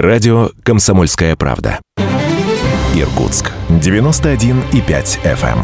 Радио «Комсомольская правда». Иркутск. 91,5 FM.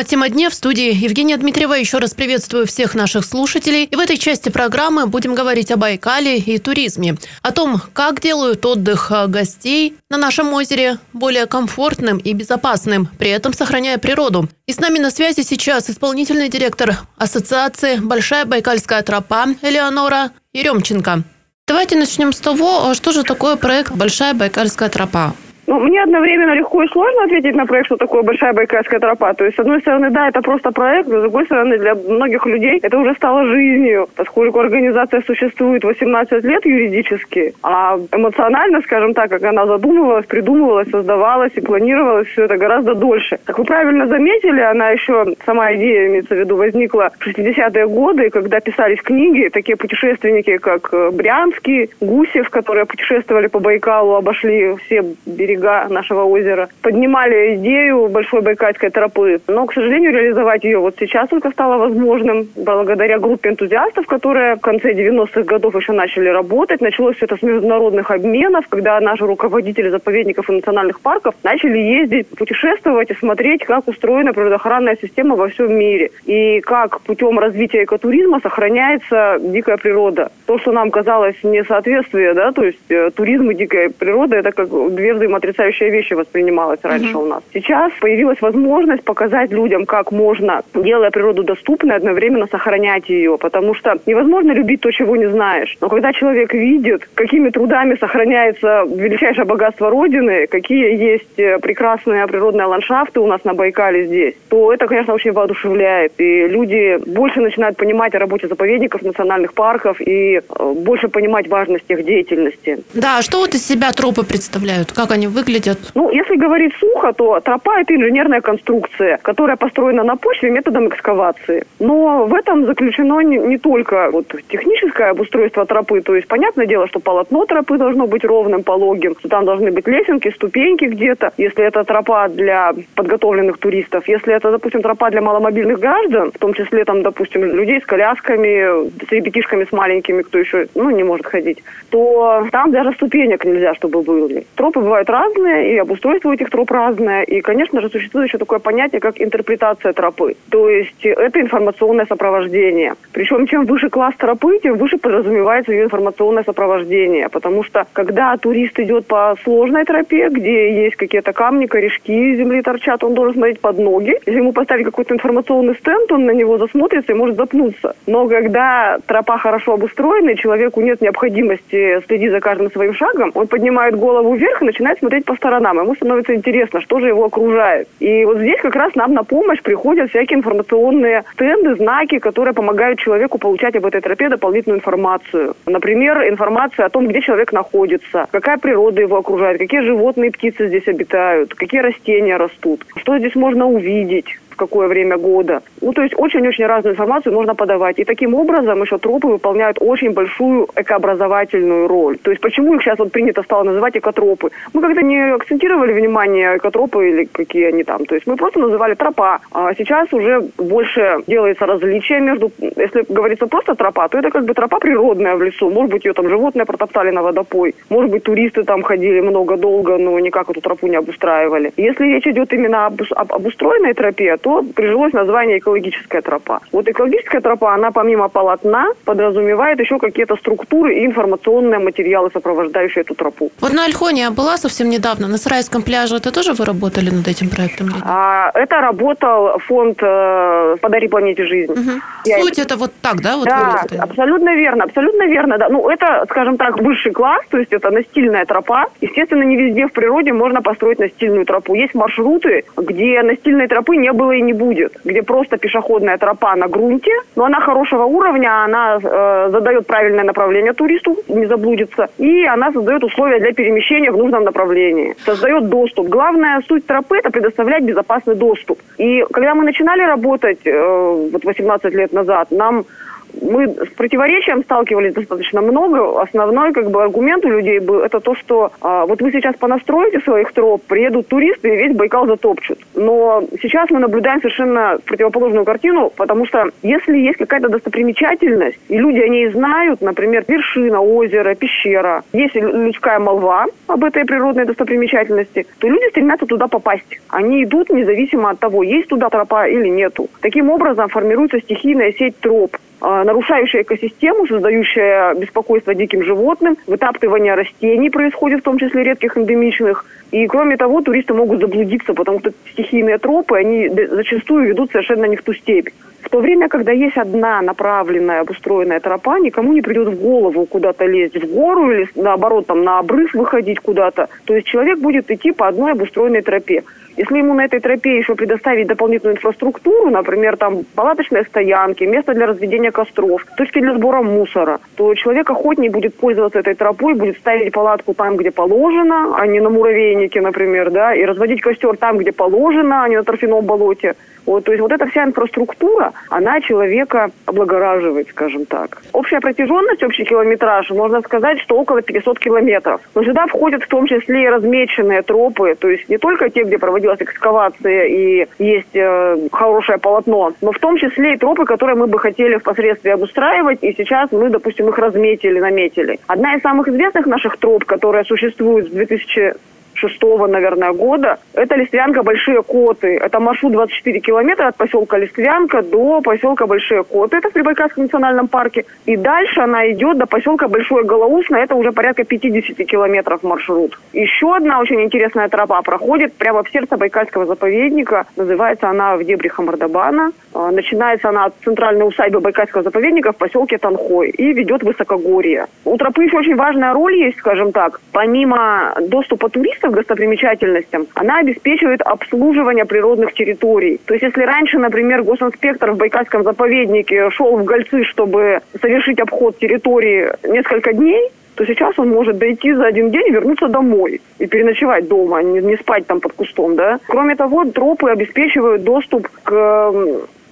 Программа «Тема дня» в студии Евгения Дмитриева. Еще раз приветствую всех наших слушателей. И в этой части программы будем говорить о Байкале и туризме. О том, как делают отдых гостей на нашем озере более комфортным и безопасным, при этом сохраняя природу. И с нами на связи сейчас исполнительный директор Ассоциации «Большая Байкальская тропа» Элеонора Еремченко. Давайте начнем с того, что же такое проект «Большая Байкальская тропа». Ну, мне одновременно легко и сложно ответить на проект, что такое большая байкальская тропа. То есть, с одной стороны, да, это просто проект, но с другой стороны, для многих людей это уже стало жизнью, поскольку организация существует 18 лет юридически, а эмоционально, скажем так, как она задумывалась, придумывалась, создавалась и планировалась, все это гораздо дольше. Как вы правильно заметили, она еще, сама идея, имеется в виду, возникла в 60-е годы, когда писались книги, такие путешественники, как э, Брянский, Гусев, которые путешествовали по Байкалу, обошли все берега берега нашего озера. Поднимали идею большой байкальской тропы, но, к сожалению, реализовать ее вот сейчас только стало возможным благодаря группе энтузиастов, которые в конце 90-х годов еще начали работать. Началось все это с международных обменов, когда наши руководители заповедников и национальных парков начали ездить, путешествовать и смотреть, как устроена природоохранная система во всем мире и как путем развития экотуризма сохраняется дикая природа. То, что нам казалось несоответствие, да, то есть э, туризм и дикая природа, это как две взаимоотношения отрицающая вещи воспринималась раньше угу. у нас. Сейчас появилась возможность показать людям, как можно, делая природу доступной, одновременно сохранять ее. Потому что невозможно любить то, чего не знаешь. Но когда человек видит, какими трудами сохраняется величайшее богатство Родины, какие есть э, прекрасные природные ландшафты у нас на Байкале здесь, то это, конечно, очень воодушевляет. И люди больше начинают понимать о работе заповедников, национальных парков и э, больше понимать важность их деятельности. Да, а что вот из себя тропы представляют? Как они выглядят? Ну, если говорить сухо, то тропа – это инженерная конструкция, которая построена на почве методом экскавации. Но в этом заключено не, не только вот техническое обустройство тропы, то есть понятное дело, что полотно тропы должно быть ровным, пологим, там должны быть лесенки, ступеньки где-то, если это тропа для подготовленных туристов, если это, допустим, тропа для маломобильных граждан, в том числе там, допустим, людей с колясками, с ребятишками с маленькими, кто еще, ну, не может ходить, то там даже ступенек нельзя, чтобы были. Тропы бывают разные, разные, и обустройство этих троп разное. И, конечно же, существует еще такое понятие, как интерпретация тропы. То есть это информационное сопровождение. Причем чем выше класс тропы, тем выше подразумевается ее информационное сопровождение. Потому что когда турист идет по сложной тропе, где есть какие-то камни, корешки земли торчат, он должен смотреть под ноги. Если ему поставить какой-то информационный стенд, он на него засмотрится и может запнуться. Но когда тропа хорошо обустроена, и человеку нет необходимости следить за каждым своим шагом, он поднимает голову вверх и начинает смотреть смотреть по сторонам. Ему становится интересно, что же его окружает. И вот здесь как раз нам на помощь приходят всякие информационные стенды, знаки, которые помогают человеку получать об этой тропе дополнительную информацию. Например, информация о том, где человек находится, какая природа его окружает, какие животные и птицы здесь обитают, какие растения растут, что здесь можно увидеть какое время года. Ну, то есть очень-очень разную информацию можно подавать. И таким образом еще тропы выполняют очень большую экообразовательную роль. То есть почему их сейчас вот принято стало называть экотропы? Мы когда не акцентировали внимание экотропы или какие они там. То есть мы просто называли тропа. А сейчас уже больше делается различие между, если говорится просто тропа, то это как бы тропа природная в лесу. Может быть, ее там животные протоптали на водопой. Может быть, туристы там ходили много долго, но никак эту тропу не обустраивали. Если речь идет именно об, об обустроенной тропе, то то прижилось название экологическая тропа. Вот экологическая тропа, она помимо полотна подразумевает еще какие-то структуры и информационные материалы, сопровождающие эту тропу. Вот на Альхоне я была совсем недавно, на Сарайском пляже. Это тоже вы работали над этим проектом? А, это работал фонд э, «Подари планете жизнь». Угу. Я... Суть это вот так, да? Вот да, абсолютно верно, абсолютно верно. Да. Ну, это, скажем так, высший класс, то есть это настильная тропа. Естественно, не везде в природе можно построить настильную тропу. Есть маршруты, где настильной тропы не было и не будет, где просто пешеходная тропа на грунте, но она хорошего уровня, она э, задает правильное направление туристу, не заблудится, и она создает условия для перемещения в нужном направлении, создает доступ. Главная суть тропы – это предоставлять безопасный доступ. И когда мы начинали работать, э, вот 18 лет назад, нам мы с противоречием сталкивались достаточно много. Основной как бы аргумент у людей был это то, что а, вот вы сейчас понастроите своих троп, приедут туристы и весь Байкал затопчут. Но сейчас мы наблюдаем совершенно противоположную картину, потому что если есть какая-то достопримечательность, и люди о ней знают, например, вершина, озеро, пещера, есть людская молва об этой природной достопримечательности, то люди стремятся туда попасть. Они идут независимо от того, есть туда тропа или нету. Таким образом формируется стихийная сеть троп. А, нарушающая экосистему, создающая беспокойство диким животным, вытаптывание растений происходит, в том числе редких эндемичных. И кроме того, туристы могут заблудиться, потому что стихийные тропы, они зачастую ведут совершенно не в ту степь. В то время, когда есть одна направленная, обустроенная тропа, никому не придет в голову куда-то лезть в гору или наоборот там на обрыв выходить куда-то. То есть человек будет идти по одной обустроенной тропе. Если ему на этой тропе еще предоставить дополнительную инфраструктуру, например, там палаточные стоянки, место для разведения костров, точки для сбора мусора, то человек охотнее будет пользоваться этой тропой, будет ставить палатку там, где положено, а не на муравейнике, например, да, и разводить костер там, где положено, а не на торфяном болоте. Вот, то есть вот эта вся инфраструктура, она человека облагораживает, скажем так. Общая протяженность, общий километраж, можно сказать, что около 500 километров. Но сюда входят в том числе и размеченные тропы, то есть не только те, где проводилась экскавация и есть э, хорошее полотно, но в том числе и тропы, которые мы бы хотели впоследствии обустраивать, и сейчас мы, допустим, их разметили, наметили. Одна из самых известных наших троп, которая существует с 2000 шестого, наверное, года. Это Листвянка Большие Коты. Это маршрут 24 километра от поселка Листвянка до поселка Большие Коты. Это в Прибайкальском национальном парке. И дальше она идет до поселка Большое Голоусно. Это уже порядка 50 километров маршрут. Еще одна очень интересная тропа проходит прямо в сердце Байкальского заповедника. Называется она в дебри Хамардабана. А, начинается она от центральной усадьбы Байкальского заповедника в поселке Танхой и ведет в высокогорье. У тропы еще очень важная роль есть, скажем так. Помимо доступа туристов к достопримечательностям, она обеспечивает обслуживание природных территорий. То есть если раньше, например, госинспектор в Байкальском заповеднике шел в Гольцы, чтобы совершить обход территории несколько дней, то сейчас он может дойти за один день и вернуться домой и переночевать дома, а не, не спать там под кустом, да. Кроме того, тропы обеспечивают доступ к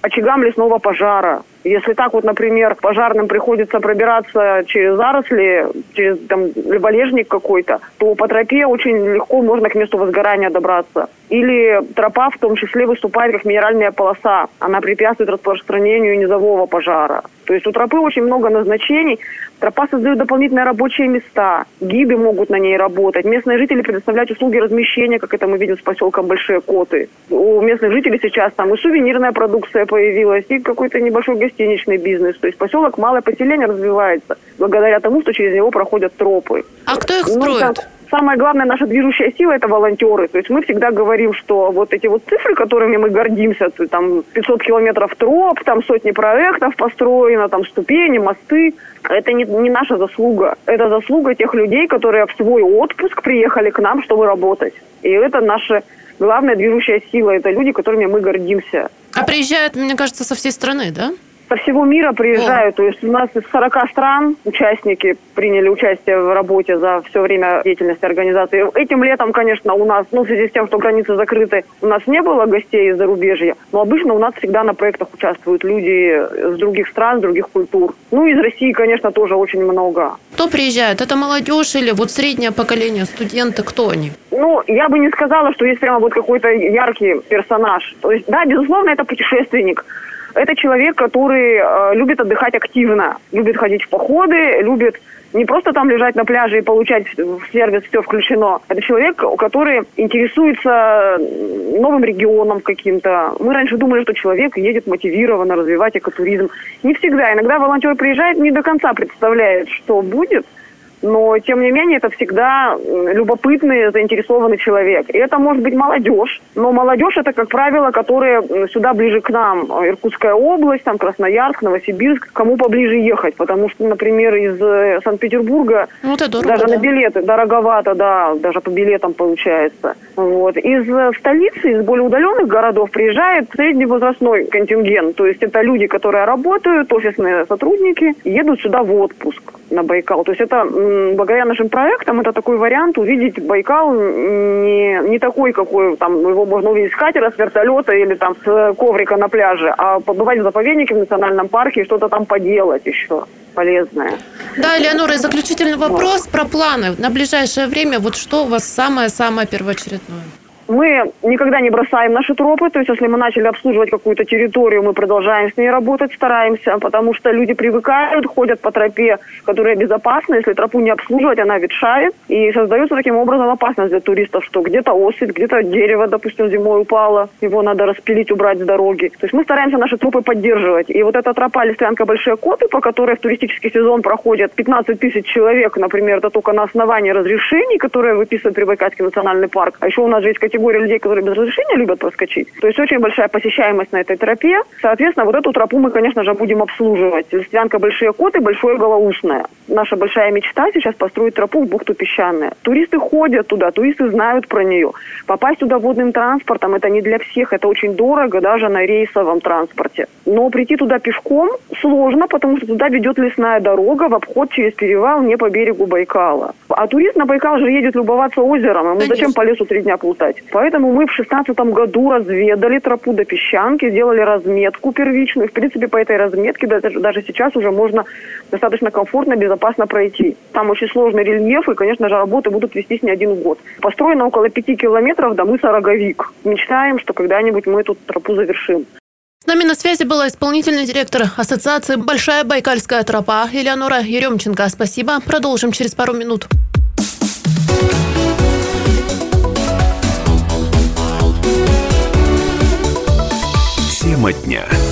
очагам лесного пожара. Если так вот, например, пожарным приходится пробираться через заросли, через там валежник какой-то, то по тропе очень легко можно к месту возгорания добраться. Или тропа в том числе выступает как минеральная полоса. Она препятствует распространению низового пожара. То есть у тропы очень много назначений. Тропа создает дополнительные рабочие места. Гиды могут на ней работать. Местные жители предоставляют услуги размещения, как это мы видим с поселком Большие Коты. У местных жителей сейчас там и сувенирная продукция появилась, и какой-то небольшой гостиничный бизнес. То есть поселок малое поселение развивается благодаря тому, что через него проходят тропы. А кто их строит? Ну, так, самая главная наша движущая сила – это волонтеры. То есть мы всегда говорим, что вот эти вот цифры, которыми мы гордимся, там 500 километров троп, там сотни проектов построено, там ступени, мосты, это не, не наша заслуга. Это заслуга тех людей, которые в свой отпуск приехали к нам, чтобы работать. И это наша главная движущая сила. Это люди, которыми мы гордимся. А приезжают, мне кажется, со всей страны, да? Со всего мира приезжают. О. То есть у нас из 40 стран участники приняли участие в работе за все время деятельности организации. Этим летом, конечно, у нас, ну, в связи с тем, что границы закрыты, у нас не было гостей из зарубежья. Но обычно у нас всегда на проектах участвуют люди с других стран, с других культур. Ну, из России, конечно, тоже очень много. Кто приезжает? Это молодежь или вот среднее поколение, студенты? Кто они? Ну, я бы не сказала, что есть прямо вот какой-то яркий персонаж. То есть, да, безусловно, это путешественник. Это человек, который э, любит отдыхать активно, любит ходить в походы, любит не просто там лежать на пляже и получать в сервис все включено. Это человек, который интересуется новым регионом каким-то. Мы раньше думали, что человек едет мотивированно развивать экотуризм. Не всегда. Иногда волонтер приезжает, не до конца представляет, что будет – но, тем не менее, это всегда любопытный, заинтересованный человек. И это может быть молодежь, но молодежь это, как правило, которые сюда ближе к нам. Иркутская область, там Красноярск, Новосибирск, кому поближе ехать, потому что, например, из э, Санкт-Петербурга ну, это дорого, даже да. на билеты дороговато, да, даже по билетам получается. Вот. Из э, столицы, из более удаленных городов приезжает средневозрастной контингент, то есть это люди, которые работают, офисные сотрудники, едут сюда в отпуск на Байкал. То есть это благодаря нашим проектам это такой вариант увидеть Байкал не, не такой, какой там его можно увидеть с катера, с вертолета или там с коврика на пляже, а побывать в заповеднике в национальном парке и что-то там поделать еще полезное. Да, Элеонора, и заключительный вопрос вот. про планы. На ближайшее время вот что у вас самое-самое первоочередное? Мы никогда не бросаем наши тропы, то есть если мы начали обслуживать какую-то территорию, мы продолжаем с ней работать, стараемся, потому что люди привыкают, ходят по тропе, которая безопасна, если тропу не обслуживать, она ветшает, и создается таким образом опасность для туристов, что где-то осыпь, где-то дерево, допустим, зимой упало, его надо распилить, убрать с дороги. То есть мы стараемся наши тропы поддерживать. И вот эта тропа Листвянка Большие Коты, по которой в туристический сезон проходят 15 тысяч человек, например, это только на основании разрешений, которые выписывает Прибайкальский национальный парк. А еще у нас же есть категория категория людей, которые без разрешения любят проскочить. То есть очень большая посещаемость на этой тропе. Соответственно, вот эту тропу мы, конечно же, будем обслуживать. Листвянка Большие Коты, Большое Голоусное. Наша большая мечта сейчас построить тропу в бухту Песчаная. Туристы ходят туда, туристы знают про нее. Попасть туда водным транспортом это не для всех, это очень дорого даже на рейсовом транспорте. Но прийти туда пешком сложно, потому что туда ведет лесная дорога в обход через перевал не по берегу Байкала. А турист на Байкал же едет любоваться озером, ему Конечно. зачем по лесу три дня плутать? Поэтому мы в шестнадцатом году разведали тропу до песчанки, сделали разметку первичную. В принципе, по этой разметке даже, даже сейчас уже можно достаточно комфортно, безопасно пройти. Там очень сложный рельеф, и, конечно же, работы будут вестись не один год. Построено около пяти километров до мыса Роговик. Мечтаем, что когда-нибудь мы эту тропу завершим. С нами на связи была исполнительный директор Ассоциации «Большая Байкальская тропа» Элеонора Еремченко. Спасибо. Продолжим через пару минут. Тема дня.